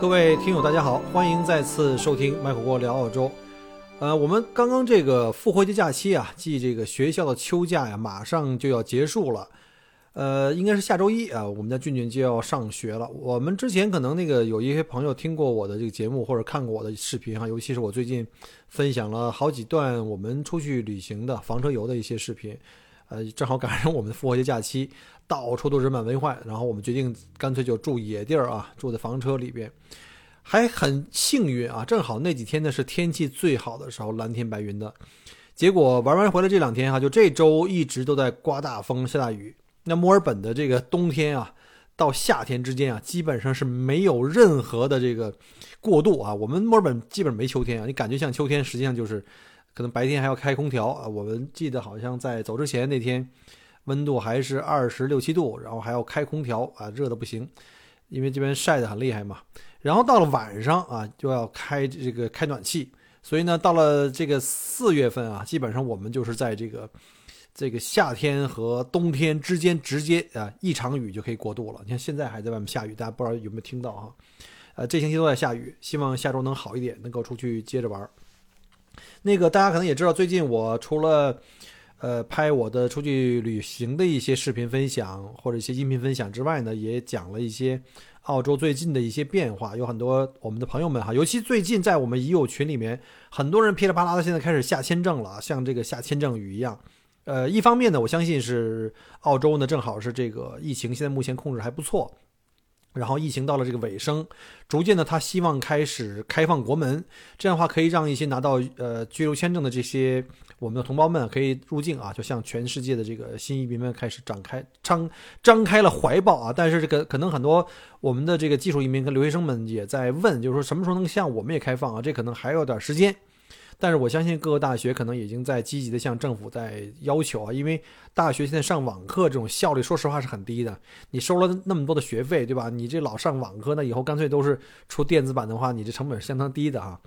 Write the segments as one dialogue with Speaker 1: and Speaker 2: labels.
Speaker 1: 各位听友，大家好，欢迎再次收听麦火锅聊澳洲。呃，我们刚刚这个复活节假期啊，即这个学校的秋假呀，马上就要结束了。呃，应该是下周一啊，我们家俊俊就要上学了。我们之前可能那个有一些朋友听过我的这个节目，或者看过我的视频哈，尤其是我最近分享了好几段我们出去旅行的房车游的一些视频。呃，正好赶上我们的复活节假期，到处都人满为患，然后我们决定干脆就住野地儿啊，住在房车里边，还很幸运啊，正好那几天呢是天气最好的时候，蓝天白云的。结果玩完回来这两天哈，就这周一直都在刮大风下大雨。那墨尔本的这个冬天啊，到夏天之间啊，基本上是没有任何的这个过渡啊。我们墨尔本基本没秋天啊，你感觉像秋天，实际上就是。可能白天还要开空调啊！我们记得好像在走之前那天，温度还是二十六七度，然后还要开空调啊，热的不行，因为这边晒得很厉害嘛。然后到了晚上啊，就要开这个开暖气，所以呢，到了这个四月份啊，基本上我们就是在这个这个夏天和冬天之间直接啊一场雨就可以过渡了。你看现在还在外面下雨，大家不知道有没有听到啊？呃，这星期都在下雨，希望下周能好一点，能够出去接着玩。那个大家可能也知道，最近我除了，呃，拍我的出去旅行的一些视频分享或者一些音频分享之外呢，也讲了一些澳洲最近的一些变化。有很多我们的朋友们哈，尤其最近在我们已有群里面，很多人噼里啪啦的现在开始下签证了，像这个下签证雨一样。呃，一方面呢，我相信是澳洲呢正好是这个疫情现在目前控制还不错。然后疫情到了这个尾声，逐渐的他希望开始开放国门，这样的话可以让一些拿到呃居留签证的这些我们的同胞们可以入境啊，就向全世界的这个新移民们开始展开张张开了怀抱啊。但是这个可能很多我们的这个技术移民跟留学生们也在问，就是说什么时候能向我们也开放啊？这可能还有点时间。但是我相信各个大学可能已经在积极的向政府在要求啊，因为大学现在上网课这种效率，说实话是很低的。你收了那么多的学费，对吧？你这老上网课，那以后干脆都是出电子版的话，你这成本相当低的啊。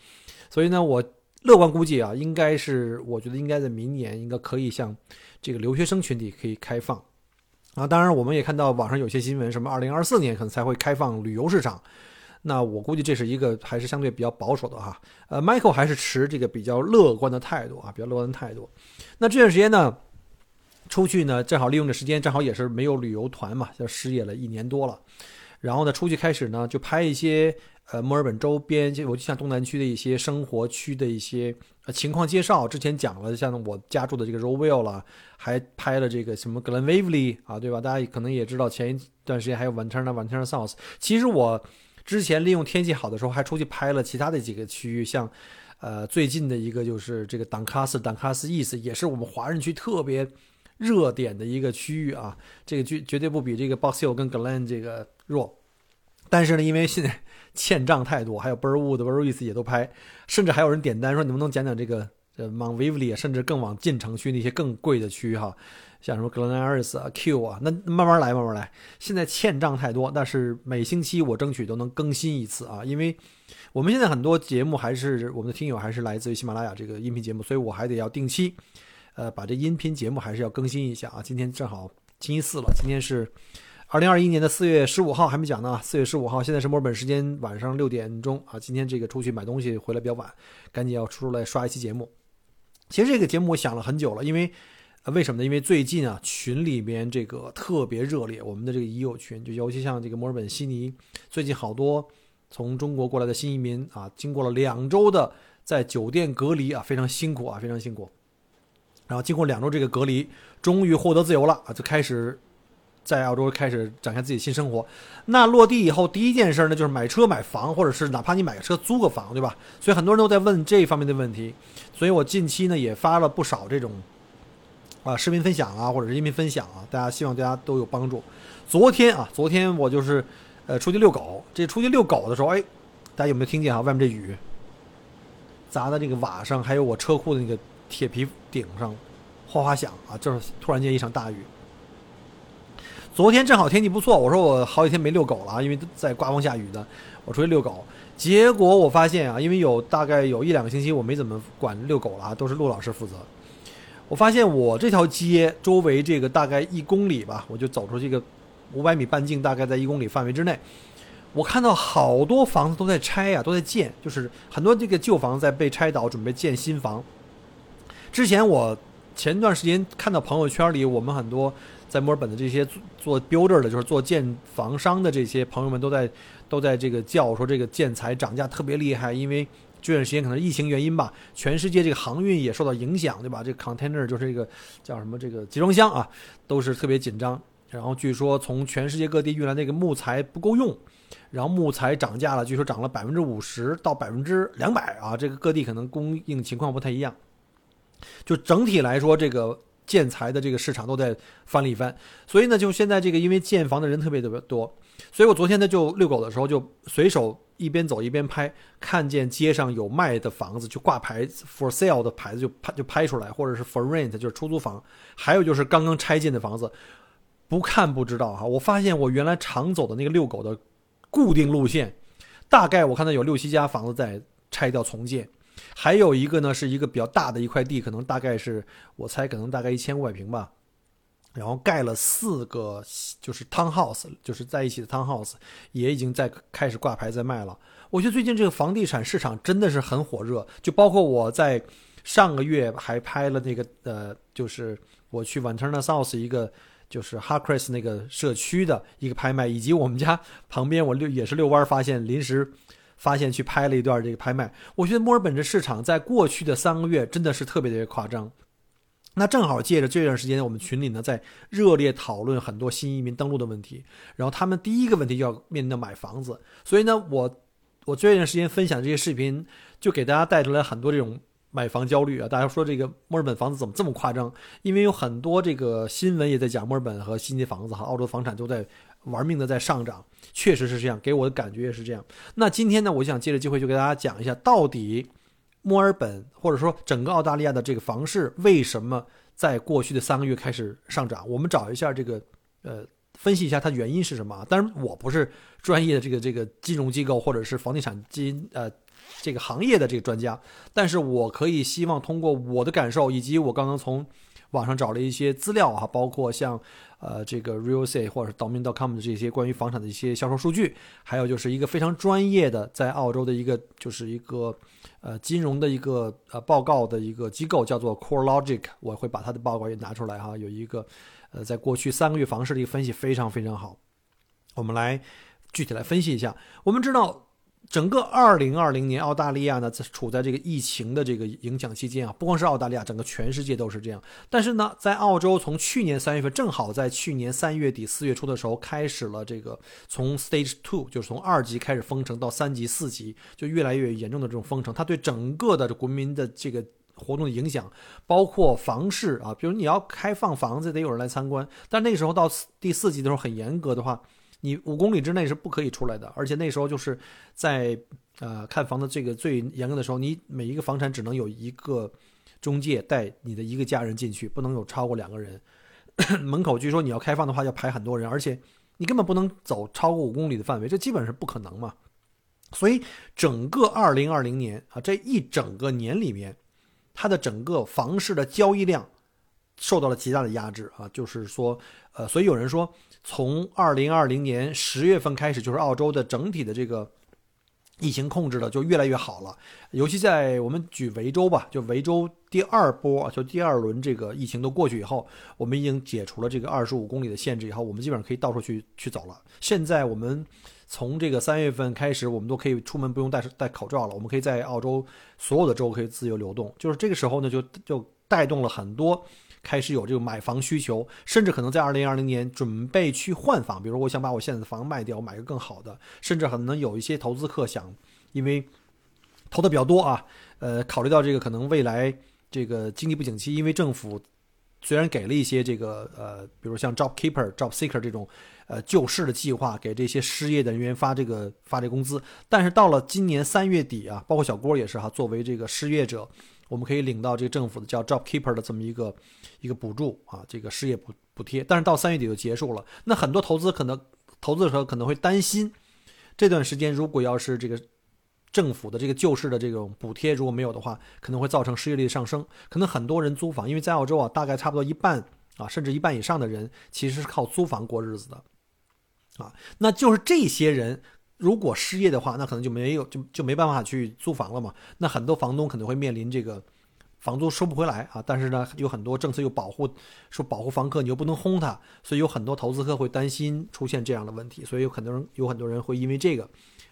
Speaker 1: 所以呢，我乐观估计啊，应该是我觉得应该在明年应该可以向这个留学生群体可以开放啊。当然，我们也看到网上有些新闻，什么二零二四年可能才会开放旅游市场。那我估计这是一个还是相对比较保守的哈，呃，Michael 还是持这个比较乐观的态度啊，比较乐观的态度。那这段时间呢，出去呢，正好利用这时间，正好也是没有旅游团嘛，就失业了一年多了。然后呢，出去开始呢，就拍一些呃墨尔本周边，就我就像东南区的一些生活区的一些呃情况介绍。之前讲了，像我家住的这个 Rowville 了，还拍了这个什么 Glen Waverly 啊，对吧？大家可能也知道，前一段时间还有 Ventura Ventura South。其实我。之前利用天气好的时候，还出去拍了其他的几个区域，像，呃，最近的一个就是这个党卡斯，党卡斯 East，也是我们华人区特别热点的一个区域啊。这个绝绝对不比这个 Box Hill 跟 Glen 这个弱。但是呢，因为现在欠账太多，还有 Burwood、Burwood East 也都拍，甚至还有人点单说，能不能讲讲这个呃 Mount Waverly，甚至更往进城区那些更贵的区哈。像什么 Glen Iris 啊、Q 啊，那慢慢来，慢慢来。现在欠账太多，但是每星期我争取都能更新一次啊，因为我们现在很多节目还是我们的听友还是来自于喜马拉雅这个音频节目，所以我还得要定期，呃，把这音频节目还是要更新一下啊。今天正好星期四了，今天是二零二一年的四月十五号，还没讲呢。四月十五号，现在是墨尔本时间晚上六点钟啊。今天这个出去买东西回来比较晚，赶紧要出来刷一期节目。其实这个节目我想了很久了，因为。啊，为什么呢？因为最近啊，群里面这个特别热烈，我们的这个已有群，就尤其像这个墨尔本悉尼，最近好多从中国过来的新移民啊，经过了两周的在酒店隔离啊，非常辛苦啊，非常辛苦。然后经过两周这个隔离，终于获得自由了啊，就开始在澳洲开始展开自己新生活。那落地以后，第一件事呢，就是买车买房，或者是哪怕你买个车租个房，对吧？所以很多人都在问这方面的问题。所以我近期呢，也发了不少这种。啊，视频分享啊，或者是音频分享啊，大家希望大家都有帮助。昨天啊，昨天我就是，呃，出去遛狗。这出去遛狗的时候，哎，大家有没有听见啊？外面这雨砸在这个瓦上，还有我车库的那个铁皮顶上，哗哗响啊！就是突然间一场大雨。昨天正好天气不错，我说我好几天没遛狗了啊，因为在刮风下雨的，我出去遛狗。结果我发现啊，因为有大概有一两个星期我没怎么管遛狗了啊，都是陆老师负责。我发现我这条街周围这个大概一公里吧，我就走出这个五百米半径，大概在一公里范围之内，我看到好多房子都在拆呀，都在建，就是很多这个旧房子在被拆倒，准备建新房。之前我前段时间看到朋友圈里，我们很多在墨尔本的这些做 builder 的，就是做建房商的这些朋友们都在都在这个叫说这个建材涨价特别厉害，因为。这段时间可能疫情原因吧，全世界这个航运也受到影响，对吧？这个 container 就是这个叫什么这个集装箱啊，都是特别紧张。然后据说从全世界各地运来那个木材不够用，然后木材涨价了，据说涨了百分之五十到百分之两百啊，这个各地可能供应情况不太一样。就整体来说，这个建材的这个市场都在翻了一番。所以呢，就现在这个因为建房的人特别特别多，所以我昨天呢就遛狗的时候就随手。一边走一边拍，看见街上有卖的房子，就挂牌 for sale 的牌子就拍就拍出来，或者是 for rent 就是出租房，还有就是刚刚拆建的房子，不看不知道哈。我发现我原来常走的那个遛狗的固定路线，大概我看到有六七家房子在拆掉重建，还有一个呢是一个比较大的一块地，可能大概是我猜可能大概一千五百平吧。然后盖了四个，就是 townhouse，就是在一起的 townhouse，也已经在开始挂牌在卖了。我觉得最近这个房地产市场真的是很火热，就包括我在上个月还拍了那个呃，就是我去 v e n t u r n a South 一个就是 Harcrest 那个社区的一个拍卖，以及我们家旁边我遛也是遛弯发现临时发现去拍了一段这个拍卖。我觉得墨尔本这市场在过去的三个月真的是特别特别夸张。那正好借着这段时间，我们群里呢在热烈讨论很多新移民登陆的问题，然后他们第一个问题就要面临的买房子，所以呢，我我这段时间分享这些视频，就给大家带出来很多这种买房焦虑啊。大家说这个墨尔本房子怎么这么夸张？因为有很多这个新闻也在讲墨尔本和悉尼房子哈，澳洲房产都在玩命的在上涨，确实是这样，给我的感觉也是这样。那今天呢，我想借着机会就给大家讲一下到底。墨尔本或者说整个澳大利亚的这个房市为什么在过去的三个月开始上涨？我们找一下这个，呃，分析一下它原因是什么。当然，我不是专业的这个这个金融机构或者是房地产金呃这个行业的这个专家，但是我可以希望通过我的感受以及我刚刚从网上找了一些资料哈，包括像。呃，这个 Real s a t e 或者是 Domain.com 的这些关于房产的一些销售数据，还有就是一个非常专业的在澳洲的一个就是一个呃金融的一个呃报告的一个机构，叫做 Core Logic，我会把它的报告也拿出来哈，有一个呃在过去三个月房市的一个分析非常非常好，我们来具体来分析一下，我们知道。整个二零二零年，澳大利亚呢在处在这个疫情的这个影响期间啊，不光是澳大利亚，整个全世界都是这样。但是呢，在澳洲，从去年三月份，正好在去年三月底四月初的时候，开始了这个从 Stage Two，就是从二级开始封城到三级、四级，就越来越严重的这种封城，它对整个的国民的这个活动的影响，包括房市啊，比如你要开放房子，得有人来参观。但那个时候到第四级的时候，很严格的话。你五公里之内是不可以出来的，而且那时候就是在呃看房的这个最严格的时候，你每一个房产只能有一个中介带你的一个家人进去，不能有超过两个人。门口据说你要开放的话要排很多人，而且你根本不能走超过五公里的范围，这基本是不可能嘛。所以整个二零二零年啊这一整个年里面，它的整个房市的交易量受到了极大的压制啊，就是说呃，所以有人说。从二零二零年十月份开始，就是澳洲的整体的这个疫情控制的就越来越好了。尤其在我们举维州吧，就维州第二波，就第二轮这个疫情都过去以后，我们已经解除了这个二十五公里的限制以后，我们基本上可以到处去去走了。现在我们从这个三月份开始，我们都可以出门不用戴戴口罩了，我们可以在澳洲所有的州可以自由流动。就是这个时候呢，就就带动了很多。开始有这个买房需求，甚至可能在二零二零年准备去换房，比如我想把我现在的房卖掉，买个更好的，甚至可能有一些投资客想，因为投的比较多啊，呃，考虑到这个可能未来这个经济不景气，因为政府虽然给了一些这个呃，比如像 Job Keeper、Job Seeker 这种呃救市的计划，给这些失业的人员发这个发这工资。但是到了今年三月底啊，包括小郭也是哈，作为这个失业者，我们可以领到这个政府的叫 Job Keeper 的这么一个一个补助啊，这个失业补补贴。但是到三月底就结束了，那很多投资可能投资的时候可能会担心，这段时间如果要是这个。政府的这个救市的这种补贴如果没有的话，可能会造成失业率上升。可能很多人租房，因为在澳洲啊，大概差不多一半啊，甚至一半以上的人其实是靠租房过日子的，啊，那就是这些人如果失业的话，那可能就没有就就没办法去租房了嘛。那很多房东可能会面临这个房租收不回来啊。但是呢，有很多政策又保护说保护房客，你又不能轰他，所以有很多投资客会担心出现这样的问题。所以有很多人有很多人会因为这个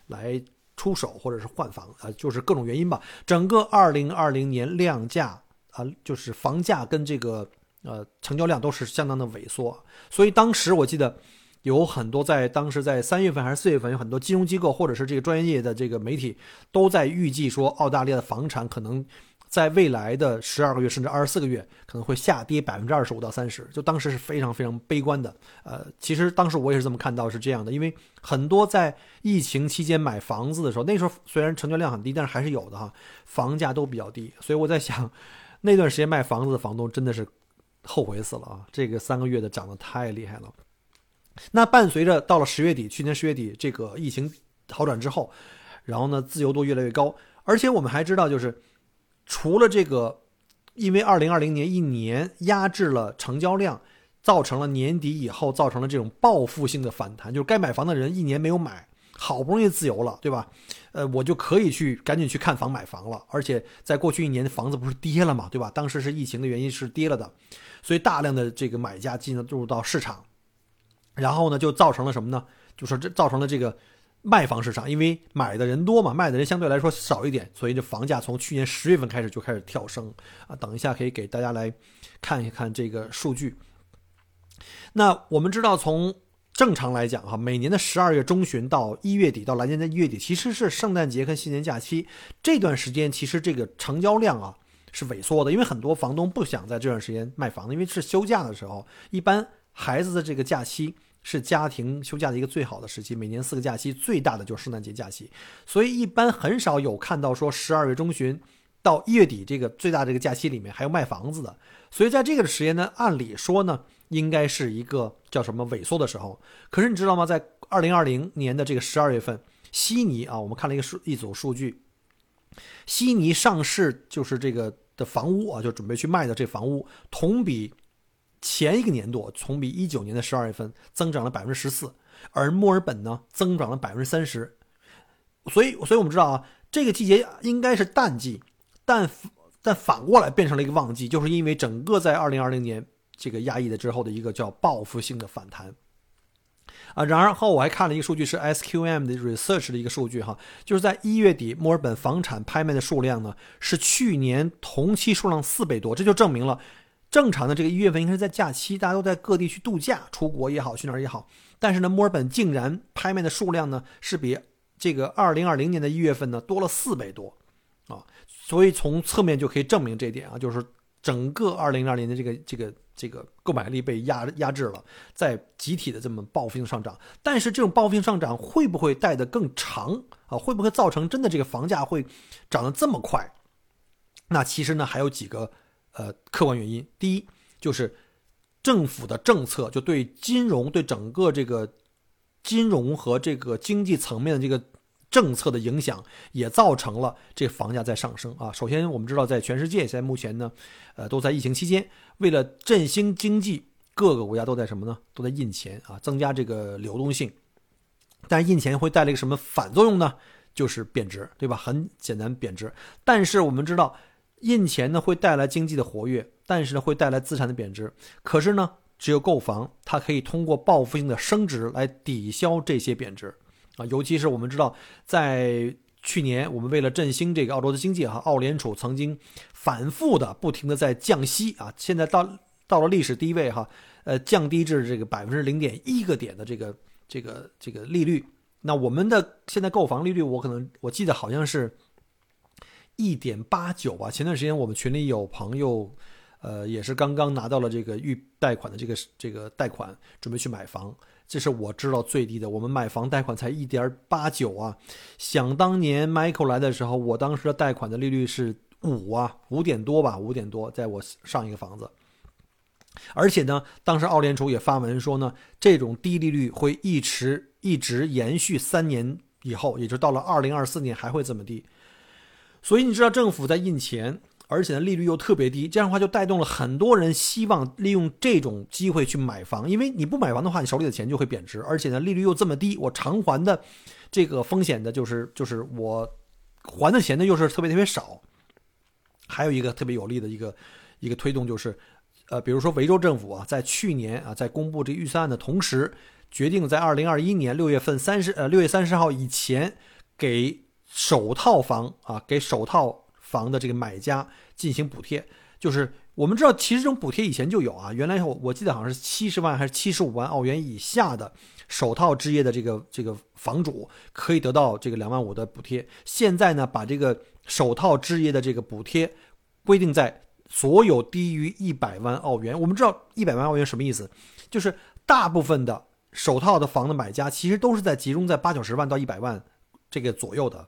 Speaker 1: 来。出手或者是换房啊，就是各种原因吧。整个二零二零年量价啊，就是房价跟这个呃成交量都是相当的萎缩。所以当时我记得有很多在当时在三月份还是四月份，有很多金融机构或者是这个专业的这个媒体都在预计说，澳大利亚的房产可能。在未来的十二个月甚至二十四个月，可能会下跌百分之二十五到三十，就当时是非常非常悲观的。呃，其实当时我也是这么看到，是这样的，因为很多在疫情期间买房子的时候，那时候虽然成交量很低，但是还是有的哈，房价都比较低，所以我在想，那段时间卖房子的房东真的是后悔死了啊！这个三个月的涨得太厉害了。那伴随着到了十月底，去年十月底这个疫情好转之后，然后呢，自由度越来越高，而且我们还知道就是。除了这个，因为二零二零年一年压制了成交量，造成了年底以后造成了这种报复性的反弹，就是该买房的人一年没有买，好不容易自由了，对吧？呃，我就可以去赶紧去看房买房了。而且在过去一年，房子不是跌了嘛，对吧？当时是疫情的原因是跌了的，所以大量的这个买家进入到市场，然后呢，就造成了什么呢？就说这造成了这个。卖房市场，因为买的人多嘛，卖的人相对来说少一点，所以这房价从去年十月份开始就开始跳升啊。等一下可以给大家来看一看这个数据。那我们知道，从正常来讲哈，每年的十二月中旬到一月底，到来年的一月底，其实是圣诞节跟新年假期这段时间，其实这个成交量啊是萎缩的，因为很多房东不想在这段时间卖房，因为是休假的时候，一般孩子的这个假期。是家庭休假的一个最好的时期，每年四个假期最大的就是圣诞节假期，所以一般很少有看到说十二月中旬到一月底这个最大这个假期里面还有卖房子的，所以在这个时间呢，按理说呢，应该是一个叫什么萎缩的时候。可是你知道吗？在二零二零年的这个十二月份，悉尼啊，我们看了一个数一组数据，悉尼上市就是这个的房屋啊，就准备去卖的这房屋同比。前一个年度，同比一九年的十二月份增长了百分之十四，而墨尔本呢增长了百分之三十，所以，所以我们知道啊，这个季节应该是淡季，但但反过来变成了一个旺季，就是因为整个在二零二零年这个压抑的之后的一个叫报复性的反弹啊。然后我还看了一个数据，是 SQM 的 research 的一个数据哈，就是在一月底墨尔本房产拍卖的数量呢是去年同期数量四倍多，这就证明了。正常的这个一月份应该是在假期，大家都在各地去度假、出国也好，去哪儿也好。但是呢，墨尔本竟然拍卖的数量呢是比这个二零二零年的一月份呢多了四倍多啊！所以从侧面就可以证明这一点啊，就是整个二零二零的这个这个这个购买力被压压制了，在集体的这么报复性上涨。但是这种报复性上涨会不会带得更长啊？会不会造成真的这个房价会涨得这么快？那其实呢还有几个。呃，客观原因，第一就是政府的政策，就对金融、对整个这个金融和这个经济层面的这个政策的影响，也造成了这房价在上升啊。首先，我们知道，在全世界现在目前呢，呃，都在疫情期间，为了振兴经济，各个国家都在什么呢？都在印钱啊，增加这个流动性。但印钱会带来一个什么反作用呢？就是贬值，对吧？很简单，贬值。但是我们知道。印钱呢会带来经济的活跃，但是呢会带来资产的贬值。可是呢，只有购房，它可以通过报复性的升值来抵消这些贬值啊。尤其是我们知道，在去年我们为了振兴这个澳洲的经济哈，澳联储曾经反复的不停的在降息啊，现在到到了历史低位哈，呃，降低至这个百分之零点一个点的这个这个这个利率。那我们的现在购房利率，我可能我记得好像是。一点八九吧。前段时间我们群里有朋友，呃，也是刚刚拿到了这个预贷款的这个这个贷款，准备去买房。这是我知道最低的。我们买房贷款才一点八九啊！想当年 Michael 来的时候，我当时的贷款的利率是五啊，五点多吧，五点多，在我上一个房子。而且呢，当时澳联储也发文说呢，这种低利率会一直一直延续三年以后，也就到了二零二四年还会这么低。所以你知道政府在印钱。而且呢，利率又特别低，这样的话就带动了很多人希望利用这种机会去买房，因为你不买房的话，你手里的钱就会贬值，而且呢，利率又这么低，我偿还的这个风险的，就是就是我还的钱呢又是特别特别少。还有一个特别有利的一个一个推动就是，呃，比如说维州政府啊，在去年啊，在公布这预算案的同时，决定在二零二一年六月份三十呃六月三十号以前给首套房啊给首套。房的这个买家进行补贴，就是我们知道，其实这种补贴以前就有啊。原来我我记得好像是七十万还是七十五万澳元以下的首套置业的这个这个房主可以得到这个两万五的补贴。现在呢，把这个首套置业的这个补贴规定在所有低于一百万澳元。我们知道一百万澳元什么意思？就是大部分的首套的房的买家其实都是在集中在八九十万到一百万这个左右的。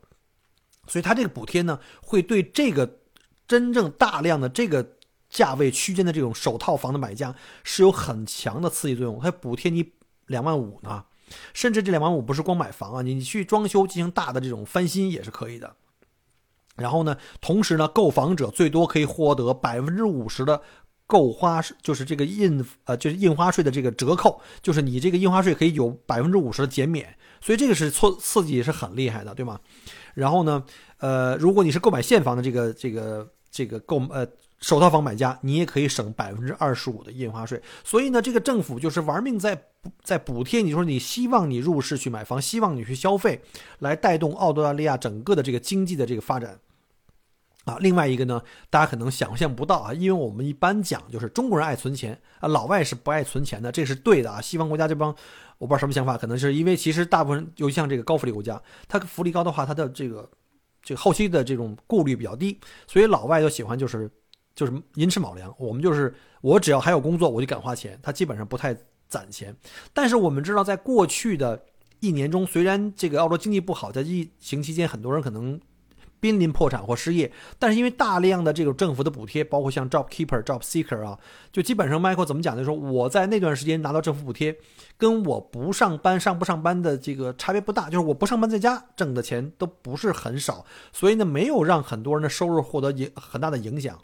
Speaker 1: 所以它这个补贴呢，会对这个真正大量的这个价位区间的这种首套房的买家是有很强的刺激作用。它补贴你两万五呢，甚至这两万五不是光买房啊，你去装修进行大的这种翻新也是可以的。然后呢，同时呢，购房者最多可以获得百分之五十的购花就是这个印呃就是印花税的这个折扣，就是你这个印花税可以有百分之五十的减免。所以这个是刺刺激也是很厉害的，对吗？然后呢，呃，如果你是购买现房的这个这个这个购呃首套房买家，你也可以省百分之二十五的印花税。所以呢，这个政府就是玩命在在补贴。你说你希望你入市去买房，希望你去消费，来带动澳大利亚整个的这个经济的这个发展。啊，另外一个呢，大家可能想象不到啊，因为我们一般讲就是中国人爱存钱啊，老外是不爱存钱的，这是对的啊。西方国家这帮。我不知道什么想法，可能是因为其实大部分尤其像这个高福利国家，它福利高的话，它的这个这个后期的这种顾虑比较低，所以老外都喜欢就是就是寅吃卯粮。我们就是我只要还有工作，我就敢花钱，他基本上不太攒钱。但是我们知道，在过去的一年中，虽然这个澳洲经济不好，在疫情期间，很多人可能。濒临破产或失业，但是因为大量的这种政府的补贴，包括像 Job Keeper、Job Seeker 啊，就基本上 Michael 怎么讲的说，我在那段时间拿到政府补贴，跟我不上班上不上班的这个差别不大，就是我不上班在家挣的钱都不是很少，所以呢，没有让很多人的收入获得影很大的影响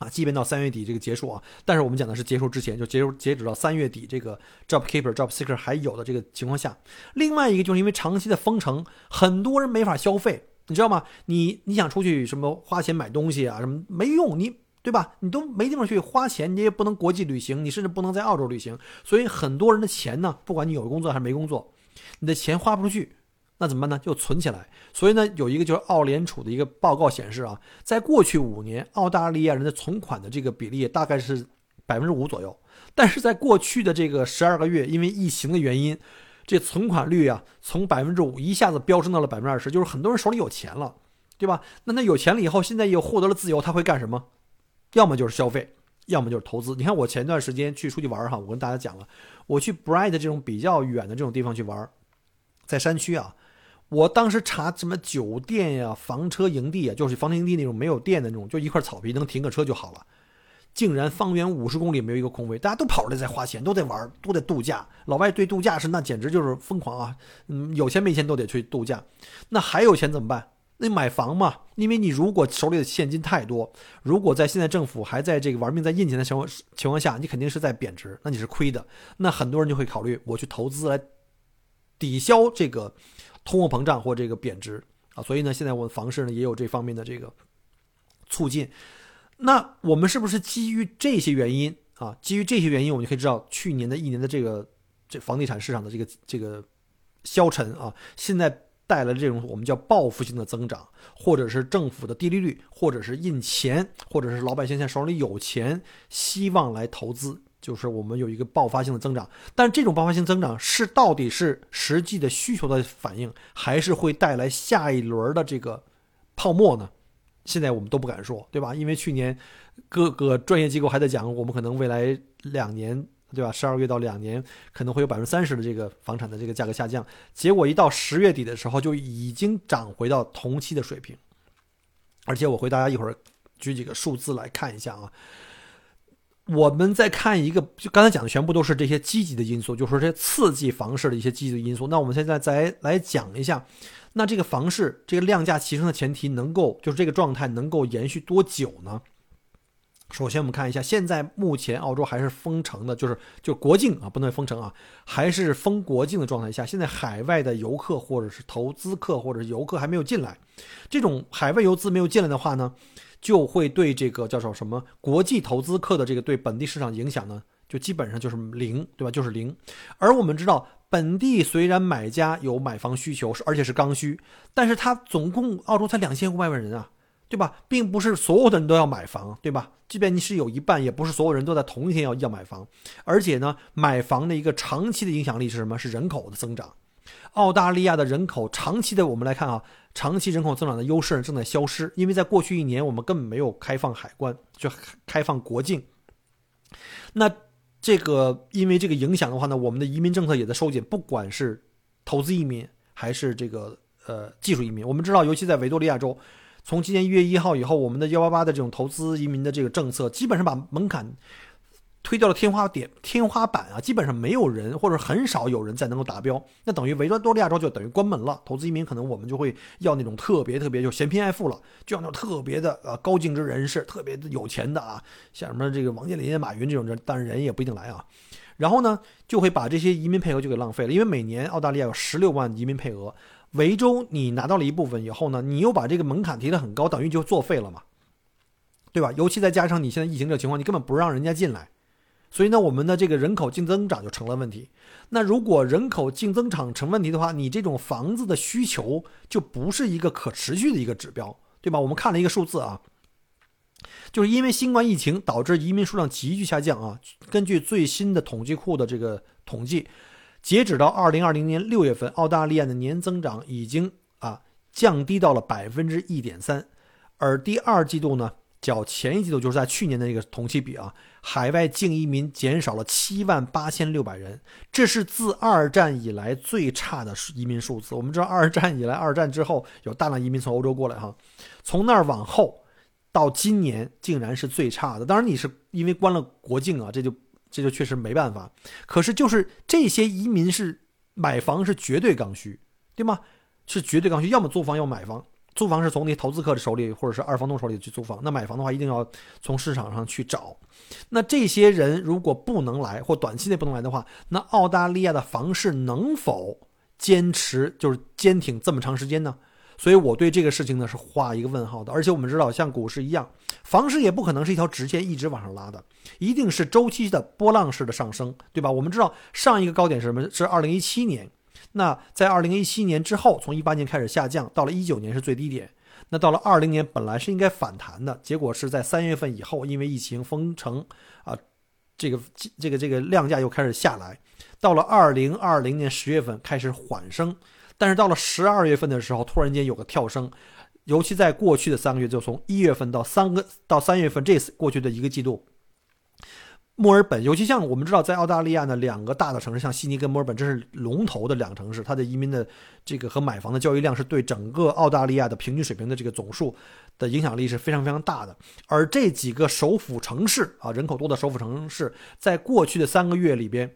Speaker 1: 啊。即便到三月底这个结束啊，但是我们讲的是结束之前，就结束截止到三月底这个 Job Keeper、Job Seeker 还有的这个情况下，另外一个就是因为长期的封城，很多人没法消费。你知道吗？你你想出去什么花钱买东西啊？什么没用？你对吧？你都没地方去花钱，你也不能国际旅行，你甚至不能在澳洲旅行。所以很多人的钱呢，不管你有工作还是没工作，你的钱花不出去，那怎么办呢？就存起来。所以呢，有一个就是澳联储的一个报告显示啊，在过去五年，澳大利亚人的存款的这个比例大概是百分之五左右，但是在过去的这个十二个月，因为疫情的原因。这存款率啊，从百分之五一下子飙升到了百分之二十，就是很多人手里有钱了，对吧？那他有钱了以后，现在又获得了自由，他会干什么？要么就是消费，要么就是投资。你看我前段时间去出去玩哈，我跟大家讲了，我去 Bright 这种比较远的这种地方去玩，在山区啊，我当时查什么酒店呀、房车营地啊，就是房车营地那种没有电的那种，就一块草皮能停个车就好了。竟然方圆五十公里没有一个空位，大家都跑出来在花钱，都在玩，都在度假。老外对度假是那简直就是疯狂啊！嗯，有钱没钱都得去度假。那还有钱怎么办？那买房嘛，因为你如果手里的现金太多，如果在现在政府还在这个玩命在印钱的情况情况下，你肯定是在贬值，那你是亏的。那很多人就会考虑我去投资来抵消这个通货膨胀或这个贬值啊。所以呢，现在我的房市呢也有这方面的这个促进。那我们是不是基于这些原因啊？基于这些原因，我们就可以知道去年的一年的这个这房地产市场的这个这个消沉啊，现在带来的这种我们叫报复性的增长，或者是政府的低利率，或者是印钱，或者是老百姓现在手里有钱，希望来投资，就是我们有一个爆发性的增长。但这种爆发性增长是到底是实际的需求的反应，还是会带来下一轮的这个泡沫呢？现在我们都不敢说，对吧？因为去年各个专业机构还在讲，我们可能未来两年对吧？十二月到两年可能会有百分之三十的这个房产的这个价格下降，结果一到十月底的时候就已经涨回到同期的水平，而且我回大家一会儿举几个数字来看一下啊。我们再看一个，就刚才讲的全部都是这些积极的因素，就说这些刺激房市的一些积极的因素。那我们现在再来讲一下，那这个房市这个量价齐升的前提能够，就是这个状态能够延续多久呢？首先，我们看一下，现在目前澳洲还是封城的，就是就国境啊，不能封城啊，还是封国境的状态下。现在海外的游客或者是投资客或者是游客还没有进来，这种海外游资没有进来的话呢，就会对这个叫做什么国际投资客的这个对本地市场影响呢，就基本上就是零，对吧？就是零。而我们知道，本地虽然买家有买房需求，而且是刚需，但是它总共澳洲才两千五百万人啊。对吧，并不是所有的人都要买房，对吧？即便你是有一半，也不是所有人都在同一天要要买房。而且呢，买房的一个长期的影响力是什么？是人口的增长。澳大利亚的人口长期的，我们来看啊，长期人口增长的优势正在消失，因为在过去一年我们根本没有开放海关，就开放国境。那这个因为这个影响的话呢，我们的移民政策也在收紧，不管是投资移民还是这个呃技术移民。我们知道，尤其在维多利亚州。从今年一月一号以后，我们的幺八八的这种投资移民的这个政策，基本上把门槛推到了天花点、天花板啊，基本上没有人或者很少有人再能够达标，那等于维多利亚州就等于关门了。投资移民可能我们就会要那种特别特别就嫌贫爱富了，就要那种特别的呃高净值人士，特别的有钱的啊，像什么这个王健林、马云这种人，但是人也不一定来啊。然后呢，就会把这些移民配额就给浪费了，因为每年澳大利亚有十六万移民配额。维州你拿到了一部分以后呢，你又把这个门槛提得很高，等于就作废了嘛，对吧？尤其再加上你现在疫情这个情况，你根本不让人家进来，所以呢，我们的这个人口净增长就成了问题。那如果人口净增长成问题的话，你这种房子的需求就不是一个可持续的一个指标，对吧？我们看了一个数字啊，就是因为新冠疫情导致移民数量急剧下降啊。根据最新的统计库的这个统计。截止到二零二零年六月份，澳大利亚的年增长已经啊降低到了百分之一点三，而第二季度呢，较前一季度就是在去年的这个同期比啊，海外净移民减少了七万八千六百人，这是自二战以来最差的移民数字。我们知道二战以来，二战之后有大量移民从欧洲过来哈，从那儿往后到今年竟然是最差的。当然你是因为关了国境啊，这就。这就确实没办法，可是就是这些移民是买房是绝对刚需，对吗？是绝对刚需，要么租房，要么买房。租房是从那些投资客的手里，或者是二房东手里去租房。那买房的话，一定要从市场上去找。那这些人如果不能来，或短期内不能来的话，那澳大利亚的房市能否坚持，就是坚挺这么长时间呢？所以我对这个事情呢是画一个问号的。而且我们知道，像股市一样，房市也不可能是一条直线一直往上拉的。一定是周期的波浪式的上升，对吧？我们知道上一个高点是什么？是二零一七年。那在二零一七年之后，从一八年开始下降，到了一九年是最低点。那到了二零年，本来是应该反弹的，结果是在三月份以后，因为疫情封城啊，这个这个这个量价又开始下来。到了二零二零年十月份开始缓升，但是到了十二月份的时候，突然间有个跳升，尤其在过去的三个月，就从一月份到三个到三月份这过去的一个季度。墨尔本，尤其像我们知道，在澳大利亚呢，两个大的城市，像悉尼跟墨尔本，这是龙头的两个城市，它的移民的这个和买房的交易量是对整个澳大利亚的平均水平的这个总数的影响力是非常非常大的。而这几个首府城市啊，人口多的首府城市，在过去的三个月里边，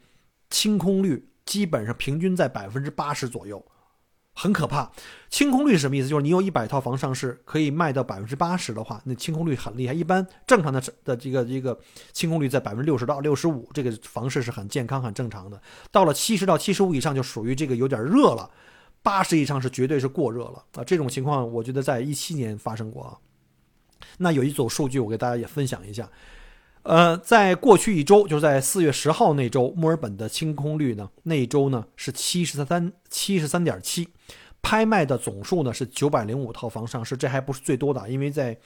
Speaker 1: 清空率基本上平均在百分之八十左右。很可怕，清空率是什么意思？就是你有一百套房上市，可以卖到百分之八十的话，那清空率很厉害。一般正常的的这个这个清空率在百分之六十到六十五，这个房市是很健康、很正常的。到了七十到七十五以上，就属于这个有点热了；八十以上是绝对是过热了啊。这种情况，我觉得在一七年发生过啊。那有一组数据，我给大家也分享一下。呃，在过去一周，就是在四月十号那周，墨尔本的清空率呢，那一周呢是七十三七十三点七，拍卖的总数呢是九百零五套房上市，这还不是最多的，因为在。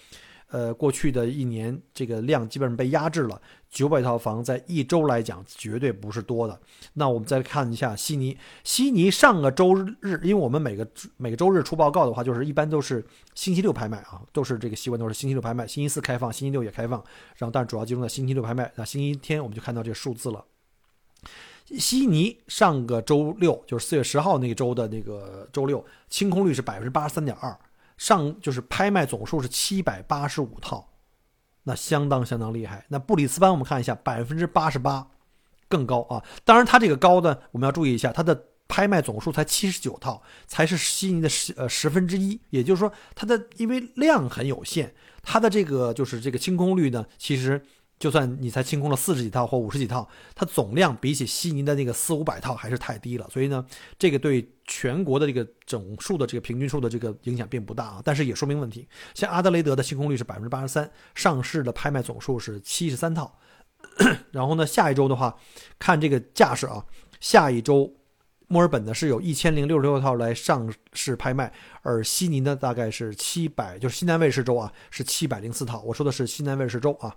Speaker 1: 呃，过去的一年，这个量基本上被压制了。九百套房在一周来讲，绝对不是多的。那我们再看一下悉尼，悉尼上个周日，因为我们每个每个周日出报告的话，就是一般都是星期六拍卖啊，都是这个习惯，都是星期六拍卖。星期四开放，星期六也开放，然后但主要集中在星期六拍卖。那星期天我们就看到这个数字了。悉尼上个周六就是四月十号那个周的那个周六，清空率是百分之八十三点二，上就是拍卖总数是七百八十五套，那相当相当厉害。那布里斯班我们看一下，百分之八十八，更高啊。当然它这个高呢，我们要注意一下，它的拍卖总数才七十九套，才是悉尼的十呃十分之一。也就是说，它的因为量很有限，它的这个就是这个清空率呢，其实。就算你才清空了四十几套或五十几套，它总量比起悉尼的那个四五百套还是太低了，所以呢，这个对全国的这个总数的这个平均数的这个影响并不大啊。但是也说明问题，像阿德雷德的清空率是百分之八十三，上市的拍卖总数是七十三套。然后呢，下一周的话，看这个架势啊，下一周墨尔本呢是有一千零六十六套来上市拍卖，而悉尼呢大概是七百，就是西南卫视州啊是七百零四套。我说的是西南卫视州啊。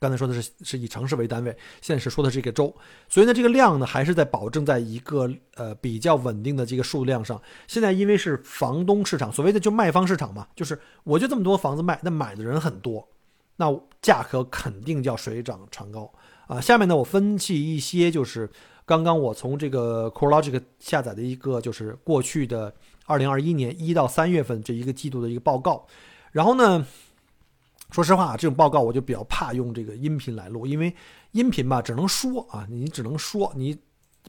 Speaker 1: 刚才说的是是以城市为单位，现在是说的是这个州，所以呢，这个量呢还是在保证在一个呃比较稳定的这个数量上。现在因为是房东市场，所谓的就卖方市场嘛，就是我就这么多房子卖，那买的人很多，那价格肯定叫水涨船高啊。下面呢，我分析一些就是刚刚我从这个 CoreLogic 下载的一个就是过去的二零二一年一到三月份这一个季度的一个报告，然后呢。说实话，这种报告我就比较怕用这个音频来录，因为音频吧只能说啊，你只能说，你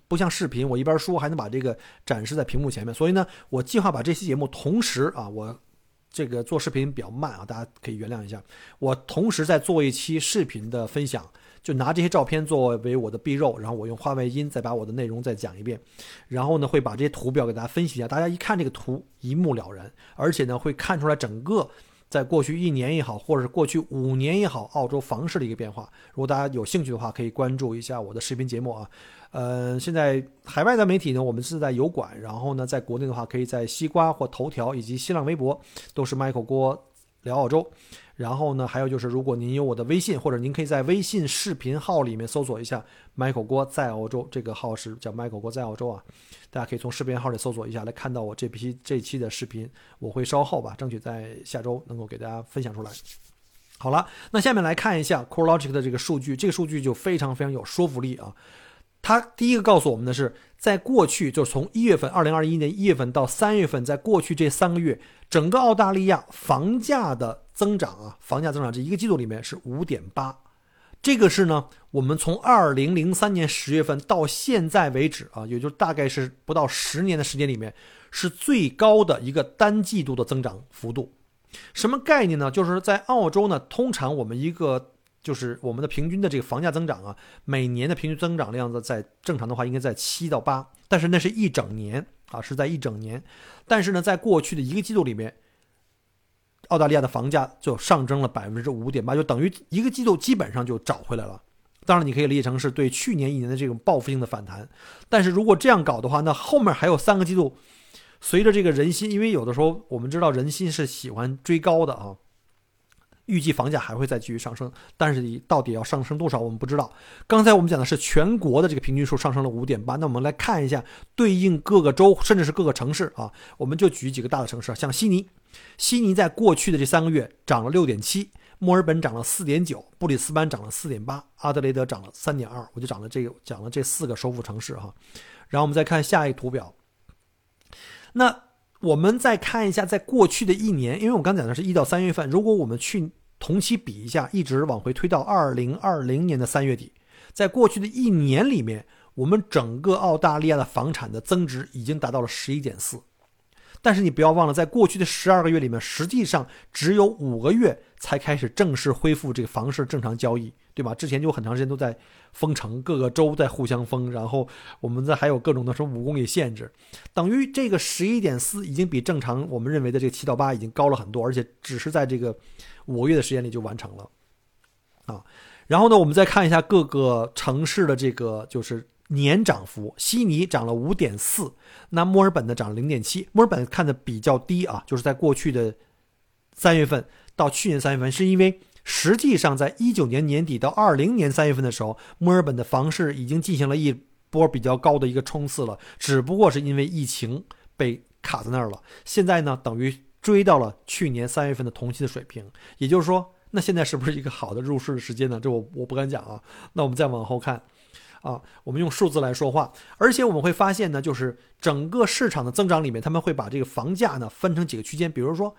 Speaker 1: 不像视频，我一边说还能把这个展示在屏幕前面。所以呢，我计划把这期节目同时啊，我这个做视频比较慢啊，大家可以原谅一下。我同时在做一期视频的分享，就拿这些照片作为我的 B 肉，然后我用话外音再把我的内容再讲一遍，然后呢会把这些图表给大家分析一下，大家一看这个图一目了然，而且呢会看出来整个。在过去一年也好，或者是过去五年也好，澳洲房市的一个变化。如果大家有兴趣的话，可以关注一下我的视频节目啊。呃，现在海外的媒体呢，我们是在油管，然后呢，在国内的话，可以在西瓜或头条以及新浪微博，都是 Michael 郭聊澳洲。然后呢，还有就是，如果您有我的微信，或者您可以在微信视频号里面搜索一下 Michael 郭在澳洲，这个号是叫 Michael 郭在澳洲啊。大家可以从视频号里搜索一下，来看到我这批这期的视频。我会稍后吧，争取在下周能够给大家分享出来。好了，那下面来看一下 CoreLogic 的这个数据，这个数据就非常非常有说服力啊。他第一个告诉我们的是，在过去，就是从一月份，二零二一年一月份到三月份，在过去这三个月，整个澳大利亚房价的增长啊，房价增长这一个季度里面是五点八。这个是呢，我们从二零零三年十月份到现在为止啊，也就是大概是不到十年的时间里面，是最高的一个单季度的增长幅度。什么概念呢？就是在澳洲呢，通常我们一个就是我们的平均的这个房价增长啊，每年的平均增长量呢，在正常的话应该在七到八，但是那是一整年啊，是在一整年。但是呢，在过去的一个季度里面。澳大利亚的房价就上升了百分之五点八，就等于一个季度基本上就找回来了。当然，你可以理解成是对去年一年的这种报复性的反弹。但是如果这样搞的话，那后面还有三个季度，随着这个人心，因为有的时候我们知道人心是喜欢追高的啊。预计房价还会再继续上升，但是到底要上升多少，我们不知道。刚才我们讲的是全国的这个平均数上升了五点八，那我们来看一下对应各个州甚至是各个城市啊，我们就举几个大的城市，像悉尼，悉尼在过去的这三个月涨了六点七，墨尔本涨了四点九，布里斯班涨了四点八，阿德雷德涨了三点二，我就讲了这个讲了这四个首府城市哈。然后我们再看下一图表，那我们再看一下在过去的一年，因为我刚讲的是一到三月份，如果我们去。同期比一下，一直往回推到二零二零年的三月底，在过去的一年里面，我们整个澳大利亚的房产的增值已经达到了十一点四。但是你不要忘了，在过去的十二个月里面，实际上只有五个月才开始正式恢复这个房市正常交易，对吧？之前就很长时间都在封城，各个州在互相封，然后我们这还有各种的什么五公里限制，等于这个十一点四已经比正常我们认为的这个七到八已经高了很多，而且只是在这个。五个月的时间里就完成了，啊，然后呢，我们再看一下各个城市的这个就是年涨幅，悉尼涨了五点四，那墨尔本呢涨了零点七，墨尔本看的比较低啊，就是在过去的三月份到去年三月份，是因为实际上在一九年年底到二零年三月份的时候，墨尔本的房市已经进行了一波比较高的一个冲刺了，只不过是因为疫情被卡在那儿了，现在呢等于。追到了去年三月份的同期的水平，也就是说，那现在是不是一个好的入市的时间呢？这我我不敢讲啊。那我们再往后看，啊，我们用数字来说话，而且我们会发现呢，就是整个市场的增长里面，他们会把这个房价呢分成几个区间，比如说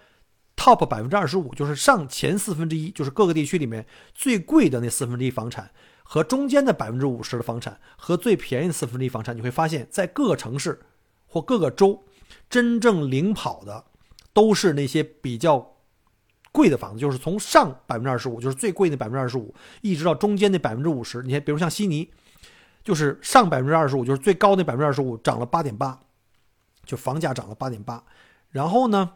Speaker 1: top 百分之二十五，就是上前四分之一，就是各个地区里面最贵的那四分之一房产，和中间的百分之五十的房产，和最便宜的四分之一房产，你会发现在各个城市或各个州，真正领跑的都是那些比较。贵的房子就是从上百分之二十五，就是最贵的百分之二十五，一直到中间那百分之五十。你看，比如像悉尼，就是上百分之二十五，就是最高的百分之二十五，涨了八点八，就房价涨了八点八。然后呢，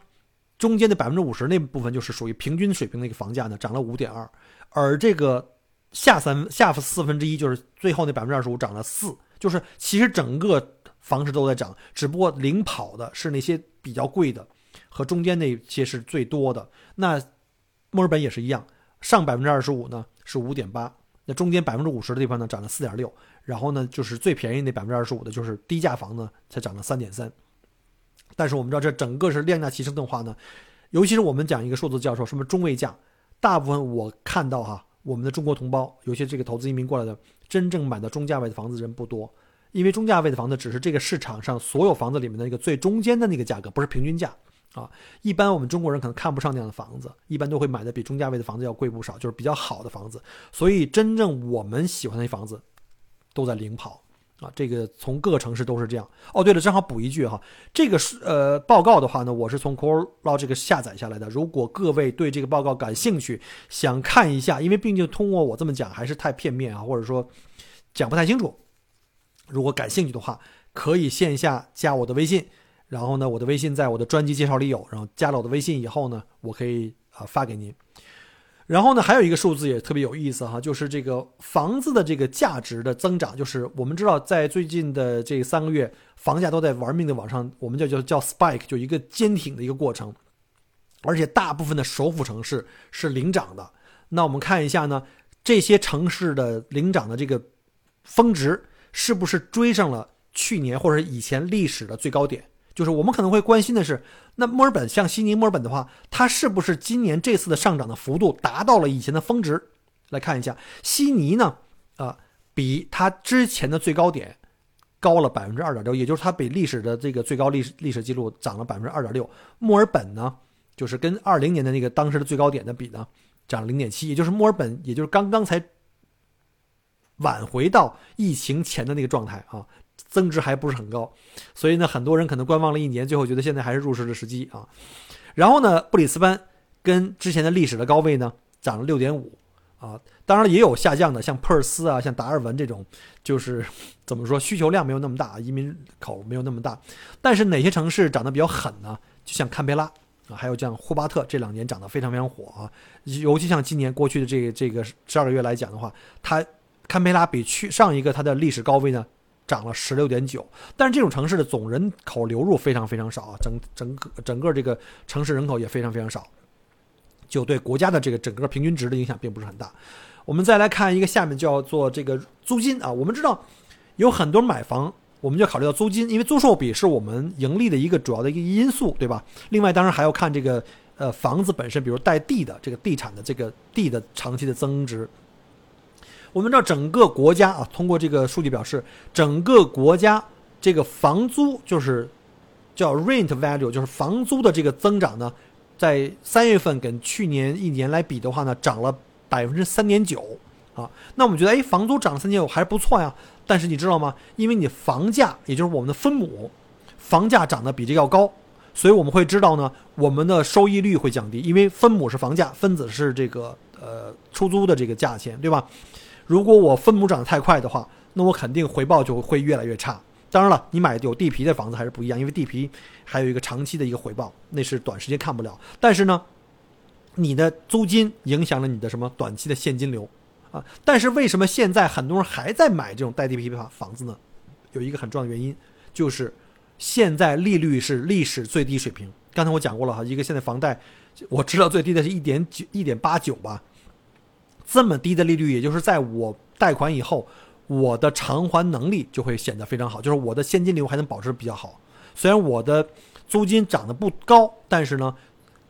Speaker 1: 中间的百分之五十那部分就是属于平均水平的一个房价呢，涨了五点二。而这个下三下四分之一，就是最后那百分之二十五，涨了四。就是其实整个房市都在涨，只不过领跑的是那些比较贵的。和中间那些是最多的，那墨尔本也是一样，上百分之二十五呢是五点八，那中间百分之五十的地方呢涨了四点六，然后呢就是最便宜那百分之二十五的，就是低价房呢才涨了三点三。但是我们知道这整个是量价齐升的话呢，尤其是我们讲一个数字叫做什么中位价，大部分我看到哈，我们的中国同胞，有些这个投资移民过来的，真正买到中价位的房子人不多，因为中价位的房子只是这个市场上所有房子里面的一个最中间的那个价格，不是平均价。啊，一般我们中国人可能看不上那样的房子，一般都会买的比中价位的房子要贵不少，就是比较好的房子。所以真正我们喜欢的房子，都在领跑啊。这个从各个城市都是这样。哦，对了，正好补一句哈，这个是呃报告的话呢，我是从 CoreLogic 下载下来的。如果各位对这个报告感兴趣，想看一下，因为毕竟通过我这么讲还是太片面啊，或者说讲不太清楚。如果感兴趣的话，可以线下加我的微信。然后呢，我的微信在我的专辑介绍里有。然后加了我的微信以后呢，我可以啊发给您。然后呢，还有一个数字也特别有意思哈，就是这个房子的这个价值的增长。就是我们知道，在最近的这三个月，房价都在玩命的往上，我们叫叫叫 spike，就一个坚挺的一个过程。而且大部分的首府城市是领涨的。那我们看一下呢，这些城市的领涨的这个峰值是不是追上了去年或者以前历史的最高点？就是我们可能会关心的是，那墨尔本像悉尼、墨尔本的话，它是不是今年这次的上涨的幅度达到了以前的峰值？来看一下，悉尼呢，啊，比它之前的最高点高了百分之二点六，也就是它比历史的这个最高历史历史记录涨了百分之二点六。墨尔本呢，就是跟二零年的那个当时的最高点的比呢，涨了零点七，也就是墨尔本，也就是刚刚才挽回到疫情前的那个状态啊。增值还不是很高，所以呢，很多人可能观望了一年，最后觉得现在还是入市的时机啊。然后呢，布里斯班跟之前的历史的高位呢涨了六点五啊，当然也有下降的，像珀尔斯啊，像达尔文这种，就是 怎么说需求量没有那么大，移民口没有那么大。但是哪些城市涨得比较狠呢？就像堪培拉啊，还有像霍巴特这两年涨得非常非常火啊，尤其像今年过去的这个这个十二个月来讲的话，它堪培拉比去上一个它的历史高位呢。涨了十六点九，但是这种城市的总人口流入非常非常少啊，整整个整个这个城市人口也非常非常少，就对国家的这个整个平均值的影响并不是很大。我们再来看一个下面叫做这个租金啊，我们知道有很多买房，我们就考虑到租金，因为租售比是我们盈利的一个主要的一个因素，对吧？另外当然还要看这个呃房子本身，比如带地的这个地产的这个地的长期的增值。我们知道整个国家啊，通过这个数据表示，整个国家这个房租就是叫 rent value，就是房租的这个增长呢，在三月份跟去年一年来比的话呢，涨了百分之三点九啊。那我们觉得，哎，房租涨了三点九还是不错呀。但是你知道吗？因为你房价，也就是我们的分母，房价涨得比这要高，所以我们会知道呢，我们的收益率会降低，因为分母是房价，分子是这个呃出租的这个价钱，对吧？如果我分母涨得太快的话，那我肯定回报就会越来越差。当然了，你买有地皮的房子还是不一样，因为地皮还有一个长期的一个回报，那是短时间看不了。但是呢，你的租金影响了你的什么短期的现金流啊？但是为什么现在很多人还在买这种带地皮房房子呢？有一个很重要的原因，就是现在利率是历史最低水平。刚才我讲过了哈，一个现在房贷我知道最低的是一点九、一点八九吧。这么低的利率，也就是在我贷款以后，我的偿还能力就会显得非常好，就是我的现金流还能保持比较好。虽然我的租金涨得不高，但是呢，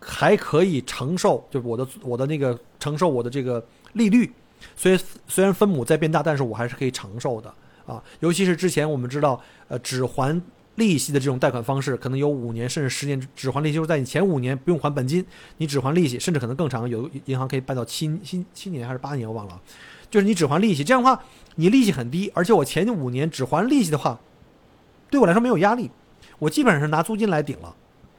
Speaker 1: 还可以承受，就是我的我的那个承受我的这个利率。所以虽然分母在变大，但是我还是可以承受的啊，尤其是之前我们知道，呃，只还利息的这种贷款方式，可能有五年甚至十年只还利息，就是在你前五年不用还本金，你只还利息，甚至可能更长，有银行可以办到七七七年还是八年，我忘了，就是你只还利息，这样的话你利息很低，而且我前五年只还利息的话，对我来说没有压力，我基本上是拿租金来顶了，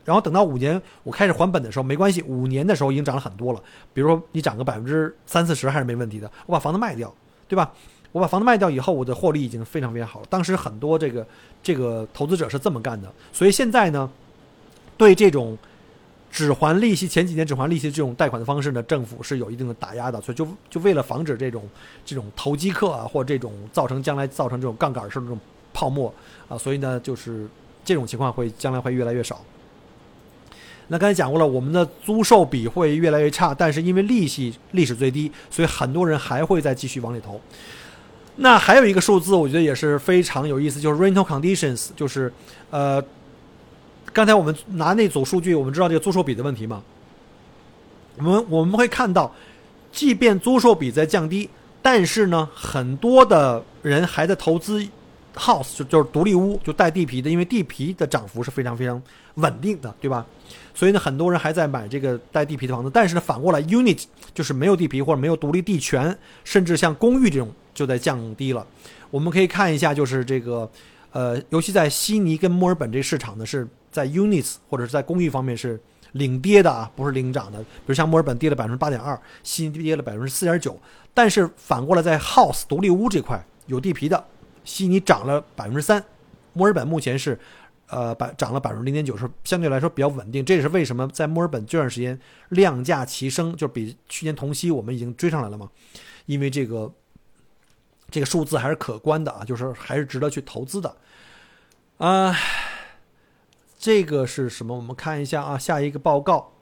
Speaker 1: 然后等到五年我开始还本的时候没关系，五年的时候已经涨了很多了，比如说你涨个百分之三四十还是没问题的，我把房子卖掉，对吧？我把房子卖掉以后，我的获利已经非常非常好了。当时很多这个这个投资者是这么干的，所以现在呢，对这种只还利息、前几年只还利息这种贷款的方式呢，政府是有一定的打压的。所以就就为了防止这种这种投机客啊，或这种造成将来造成这种杠杆式的这种泡沫啊，所以呢，就是这种情况会将来会越来越少。那刚才讲过了，我们的租售比会越来越差，但是因为利息历史最低，所以很多人还会再继续往里投。那还有一个数字，我觉得也是非常有意思，就是 rental conditions，就是呃，刚才我们拿那组数据，我们知道这个租售比的问题嘛。我们我们会看到，即便租售比在降低，但是呢，很多的人还在投资 house，就就是独立屋，就带地皮的，因为地皮的涨幅是非常非常稳定的，对吧？所以呢，很多人还在买这个带地皮的房子。但是呢，反过来，unit 就是没有地皮或者没有独立地权，甚至像公寓这种。就在降低了，我们可以看一下，就是这个，呃，尤其在悉尼跟墨尔本这市场呢，是在 units 或者是在公寓方面是领跌的啊，不是领涨的。比如像墨尔本跌了百分之八点二，悉尼跌了百分之四点九。但是反过来，在 house 独立屋这块有地皮的，悉尼涨了百分之三，墨尔本目前是，呃，百涨了百分之零点九，是相对来说比较稳定。这也是为什么在墨尔本这段时间量价齐升，就比去年同期我们已经追上来了嘛，因为这个。这个数字还是可观的啊，就是还是值得去投资的，啊，这个是什么？我们看一下啊，下一个报告，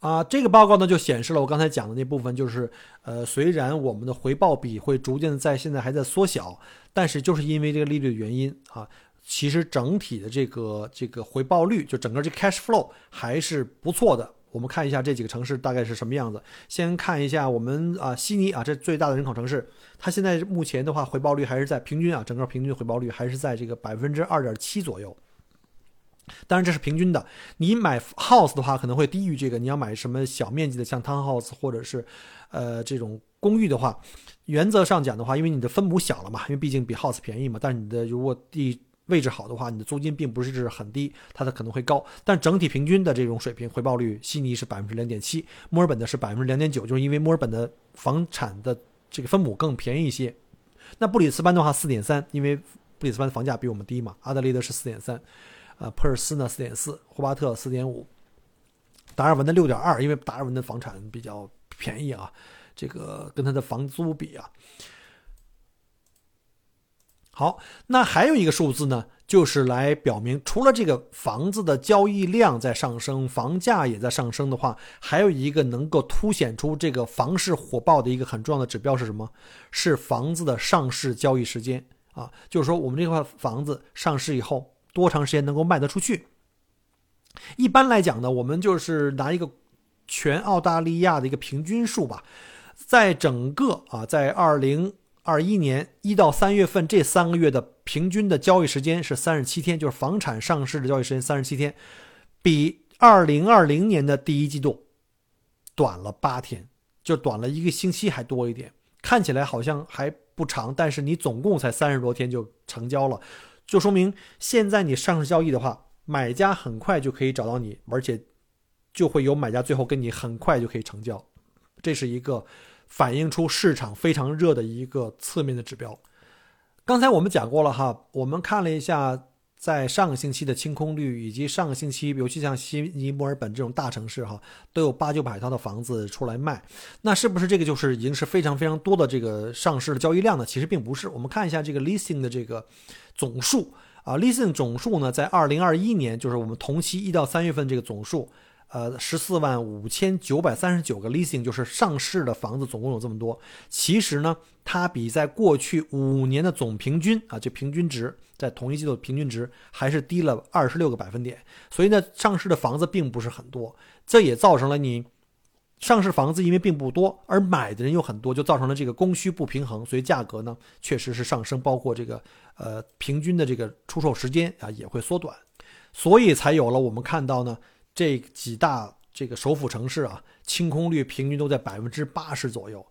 Speaker 1: 啊，这个报告呢就显示了我刚才讲的那部分，就是呃，虽然我们的回报比会逐渐在现在还在缩小，但是就是因为这个利率的原因啊，其实整体的这个这个回报率，就整个这 cash flow 还是不错的。我们看一下这几个城市大概是什么样子。先看一下我们啊，悉尼啊，这最大的人口城市，它现在目前的话，回报率还是在平均啊，整个平均回报率还是在这个百分之二点七左右。当然这是平均的，你买 house 的话可能会低于这个。你要买什么小面积的，像 townhouse 或者是呃这种公寓的话，原则上讲的话，因为你的分母小了嘛，因为毕竟比 house 便宜嘛，但是你的如果地位置好的话，你的租金并不是很低，它的可能会高，但整体平均的这种水平回报率，悉尼是百分之零点七，墨尔本的是百分之两点九，就是因为墨尔本的房产的这个分母更便宜一些。那布里斯班的话四点三，因为布里斯班的房价比我们低嘛。阿德利德是四点三，呃，珀尔斯呢四点四，霍巴特四点五，达尔文的六点二，因为达尔文的房产比较便宜啊，这个跟它的房租比啊。好，那还有一个数字呢，就是来表明，除了这个房子的交易量在上升，房价也在上升的话，还有一个能够凸显出这个房市火爆的一个很重要的指标是什么？是房子的上市交易时间啊，就是说我们这块房子上市以后多长时间能够卖得出去？一般来讲呢，我们就是拿一个全澳大利亚的一个平均数吧，在整个啊，在二零。二一年一到三月份这三个月的平均的交易时间是三十七天，就是房产上市的交易时间三十七天，比二零二零年的第一季度短了八天，就短了一个星期还多一点。看起来好像还不长，但是你总共才三十多天就成交了，就说明现在你上市交易的话，买家很快就可以找到你，而且就会有买家最后跟你很快就可以成交，这是一个。反映出市场非常热的一个侧面的指标。刚才我们讲过了哈，我们看了一下在上个星期的清空率，以及上个星期，尤其像悉尼、墨尔本这种大城市哈，都有八九百套的房子出来卖。那是不是这个就是已经是非常非常多的这个上市的交易量呢？其实并不是。我们看一下这个 listing 的这个总数啊，listing 总数呢，在二零二一年，就是我们同期一到三月份这个总数。呃，十四万五千九百三十九个 leasing，就是上市的房子总共有这么多。其实呢，它比在过去五年的总平均啊，就平均值，在同一季度的平均值还是低了二十六个百分点。所以呢，上市的房子并不是很多，这也造成了你上市房子因为并不多，而买的人又很多，就造成了这个供需不平衡，所以价格呢确实是上升，包括这个呃平均的这个出售时间啊也会缩短，所以才有了我们看到呢这几大这个首府城市啊清空率平均都在百分之八十左右。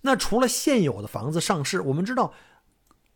Speaker 1: 那除了现有的房子上市，我们知道。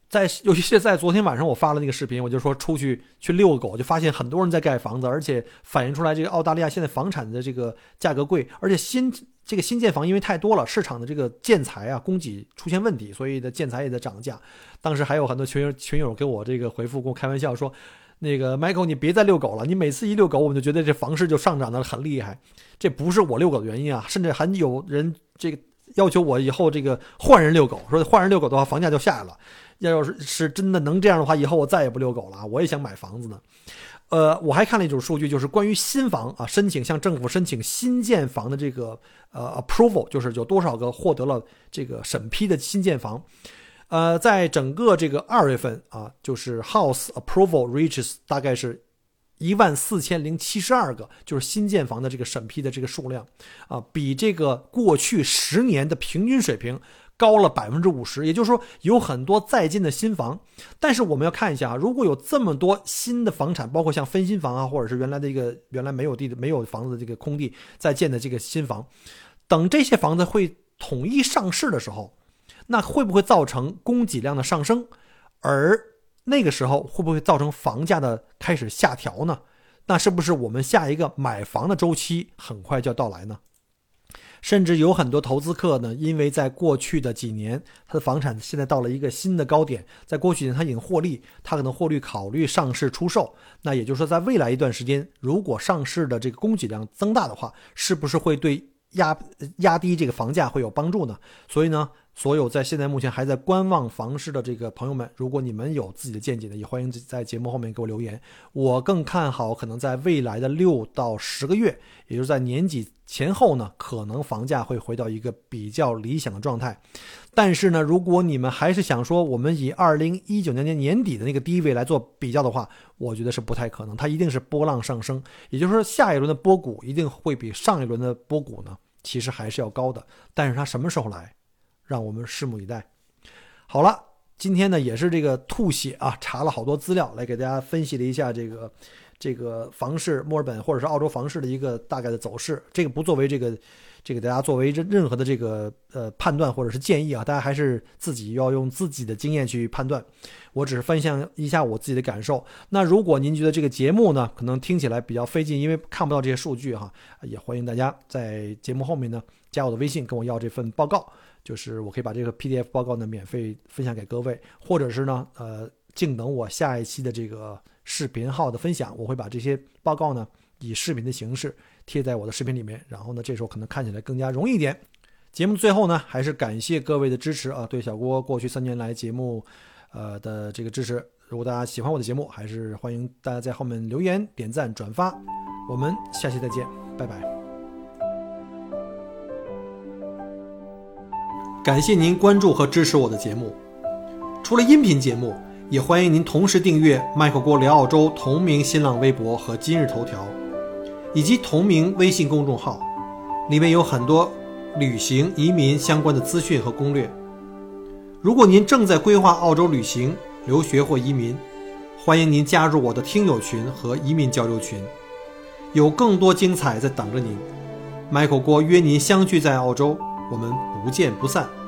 Speaker 1: 在尤其是在昨天晚上，我发了那个视频，我就说出去去遛狗，就发现很多人在盖房子，而且反映出来这个澳大利亚现在房产的这个价格贵，而且新这个新建房因为太多了，市场的这个建材啊供给出现问题，所以的建材也在涨价。当时还有很多群友群友给我这个回复，跟我开玩笑说：“那个 Michael，你别再遛狗了，你每次一遛狗，我们就觉得这房市就上涨的很厉害。这不是我遛狗的原因啊，甚至还有人这个要求我以后这个换人遛狗，说换人遛狗的话，房价就下来了。”要是是真的能这样的话，以后我再也不遛狗了啊。我也想买房子呢。呃，我还看了一组数据，就是关于新房啊，申请向政府申请新建房的这个呃 approval，就是有多少个获得了这个审批的新建房。呃，在整个这个二月份啊，就是 house approval reaches 大概是一万四千零七十二个，就是新建房的这个审批的这个数量啊，比这个过去十年的平均水平。高了百分之五十，也就是说有很多在建的新房，但是我们要看一下啊，如果有这么多新的房产，包括像分新房啊，或者是原来的一个原来没有地的没有房子的这个空地在建的这个新房，等这些房子会统一上市的时候，那会不会造成供给量的上升？而那个时候会不会造成房价的开始下调呢？那是不是我们下一个买房的周期很快就要到来呢？甚至有很多投资客呢，因为在过去的几年，他的房产现在到了一个新的高点，在过去年他已经获利，他可能获利考虑上市出售。那也就是说，在未来一段时间，如果上市的这个供给量增大的话，是不是会对压压低这个房价会有帮助呢？所以呢？所有在现在目前还在观望房市的这个朋友们，如果你们有自己的见解呢，也欢迎在节目后面给我留言。我更看好可能在未来的六到十个月，也就是在年底前后呢，可能房价会回到一个比较理想的状态。但是呢，如果你们还是想说我们以二零一九年年年底的那个低位来做比较的话，我觉得是不太可能。它一定是波浪上升，也就是说下一轮的波谷一定会比上一轮的波谷呢，其实还是要高的。但是它什么时候来？让我们拭目以待。好了，今天呢也是这个吐血啊，查了好多资料来给大家分析了一下这个这个房市，墨尔本或者是澳洲房市的一个大概的走势。这个不作为这个这个大家作为任任何的这个呃判断或者是建议啊，大家还是自己要用自己的经验去判断。我只是分享一下我自己的感受。那如果您觉得这个节目呢可能听起来比较费劲，因为看不到这些数据哈，也欢迎大家在节目后面呢加我的微信，跟我要这份报告。就是我可以把这个 PDF 报告呢免费分享给各位，或者是呢，呃，静等我下一期的这个视频号的分享，我会把这些报告呢以视频的形式贴在我的视频里面，然后呢，这时候可能看起来更加容易一点。节目最后呢，还是感谢各位的支持啊，对小郭过去三年来节目，呃的这个支持。如果大家喜欢我的节目，还是欢迎大家在后面留言、点赞、转发。我们下期再见，拜拜。感谢您关注和支持我的节目。除了音频节目，也欢迎您同时订阅“麦克郭聊澳洲”同名新浪微博和今日头条，以及同名微信公众号，里面有很多旅行、移民相关的资讯和攻略。如果您正在规划澳洲旅行、留学或移民，欢迎您加入我的听友群和移民交流群，有更多精彩在等着您。麦克郭约您相聚在澳洲。我们不见不散。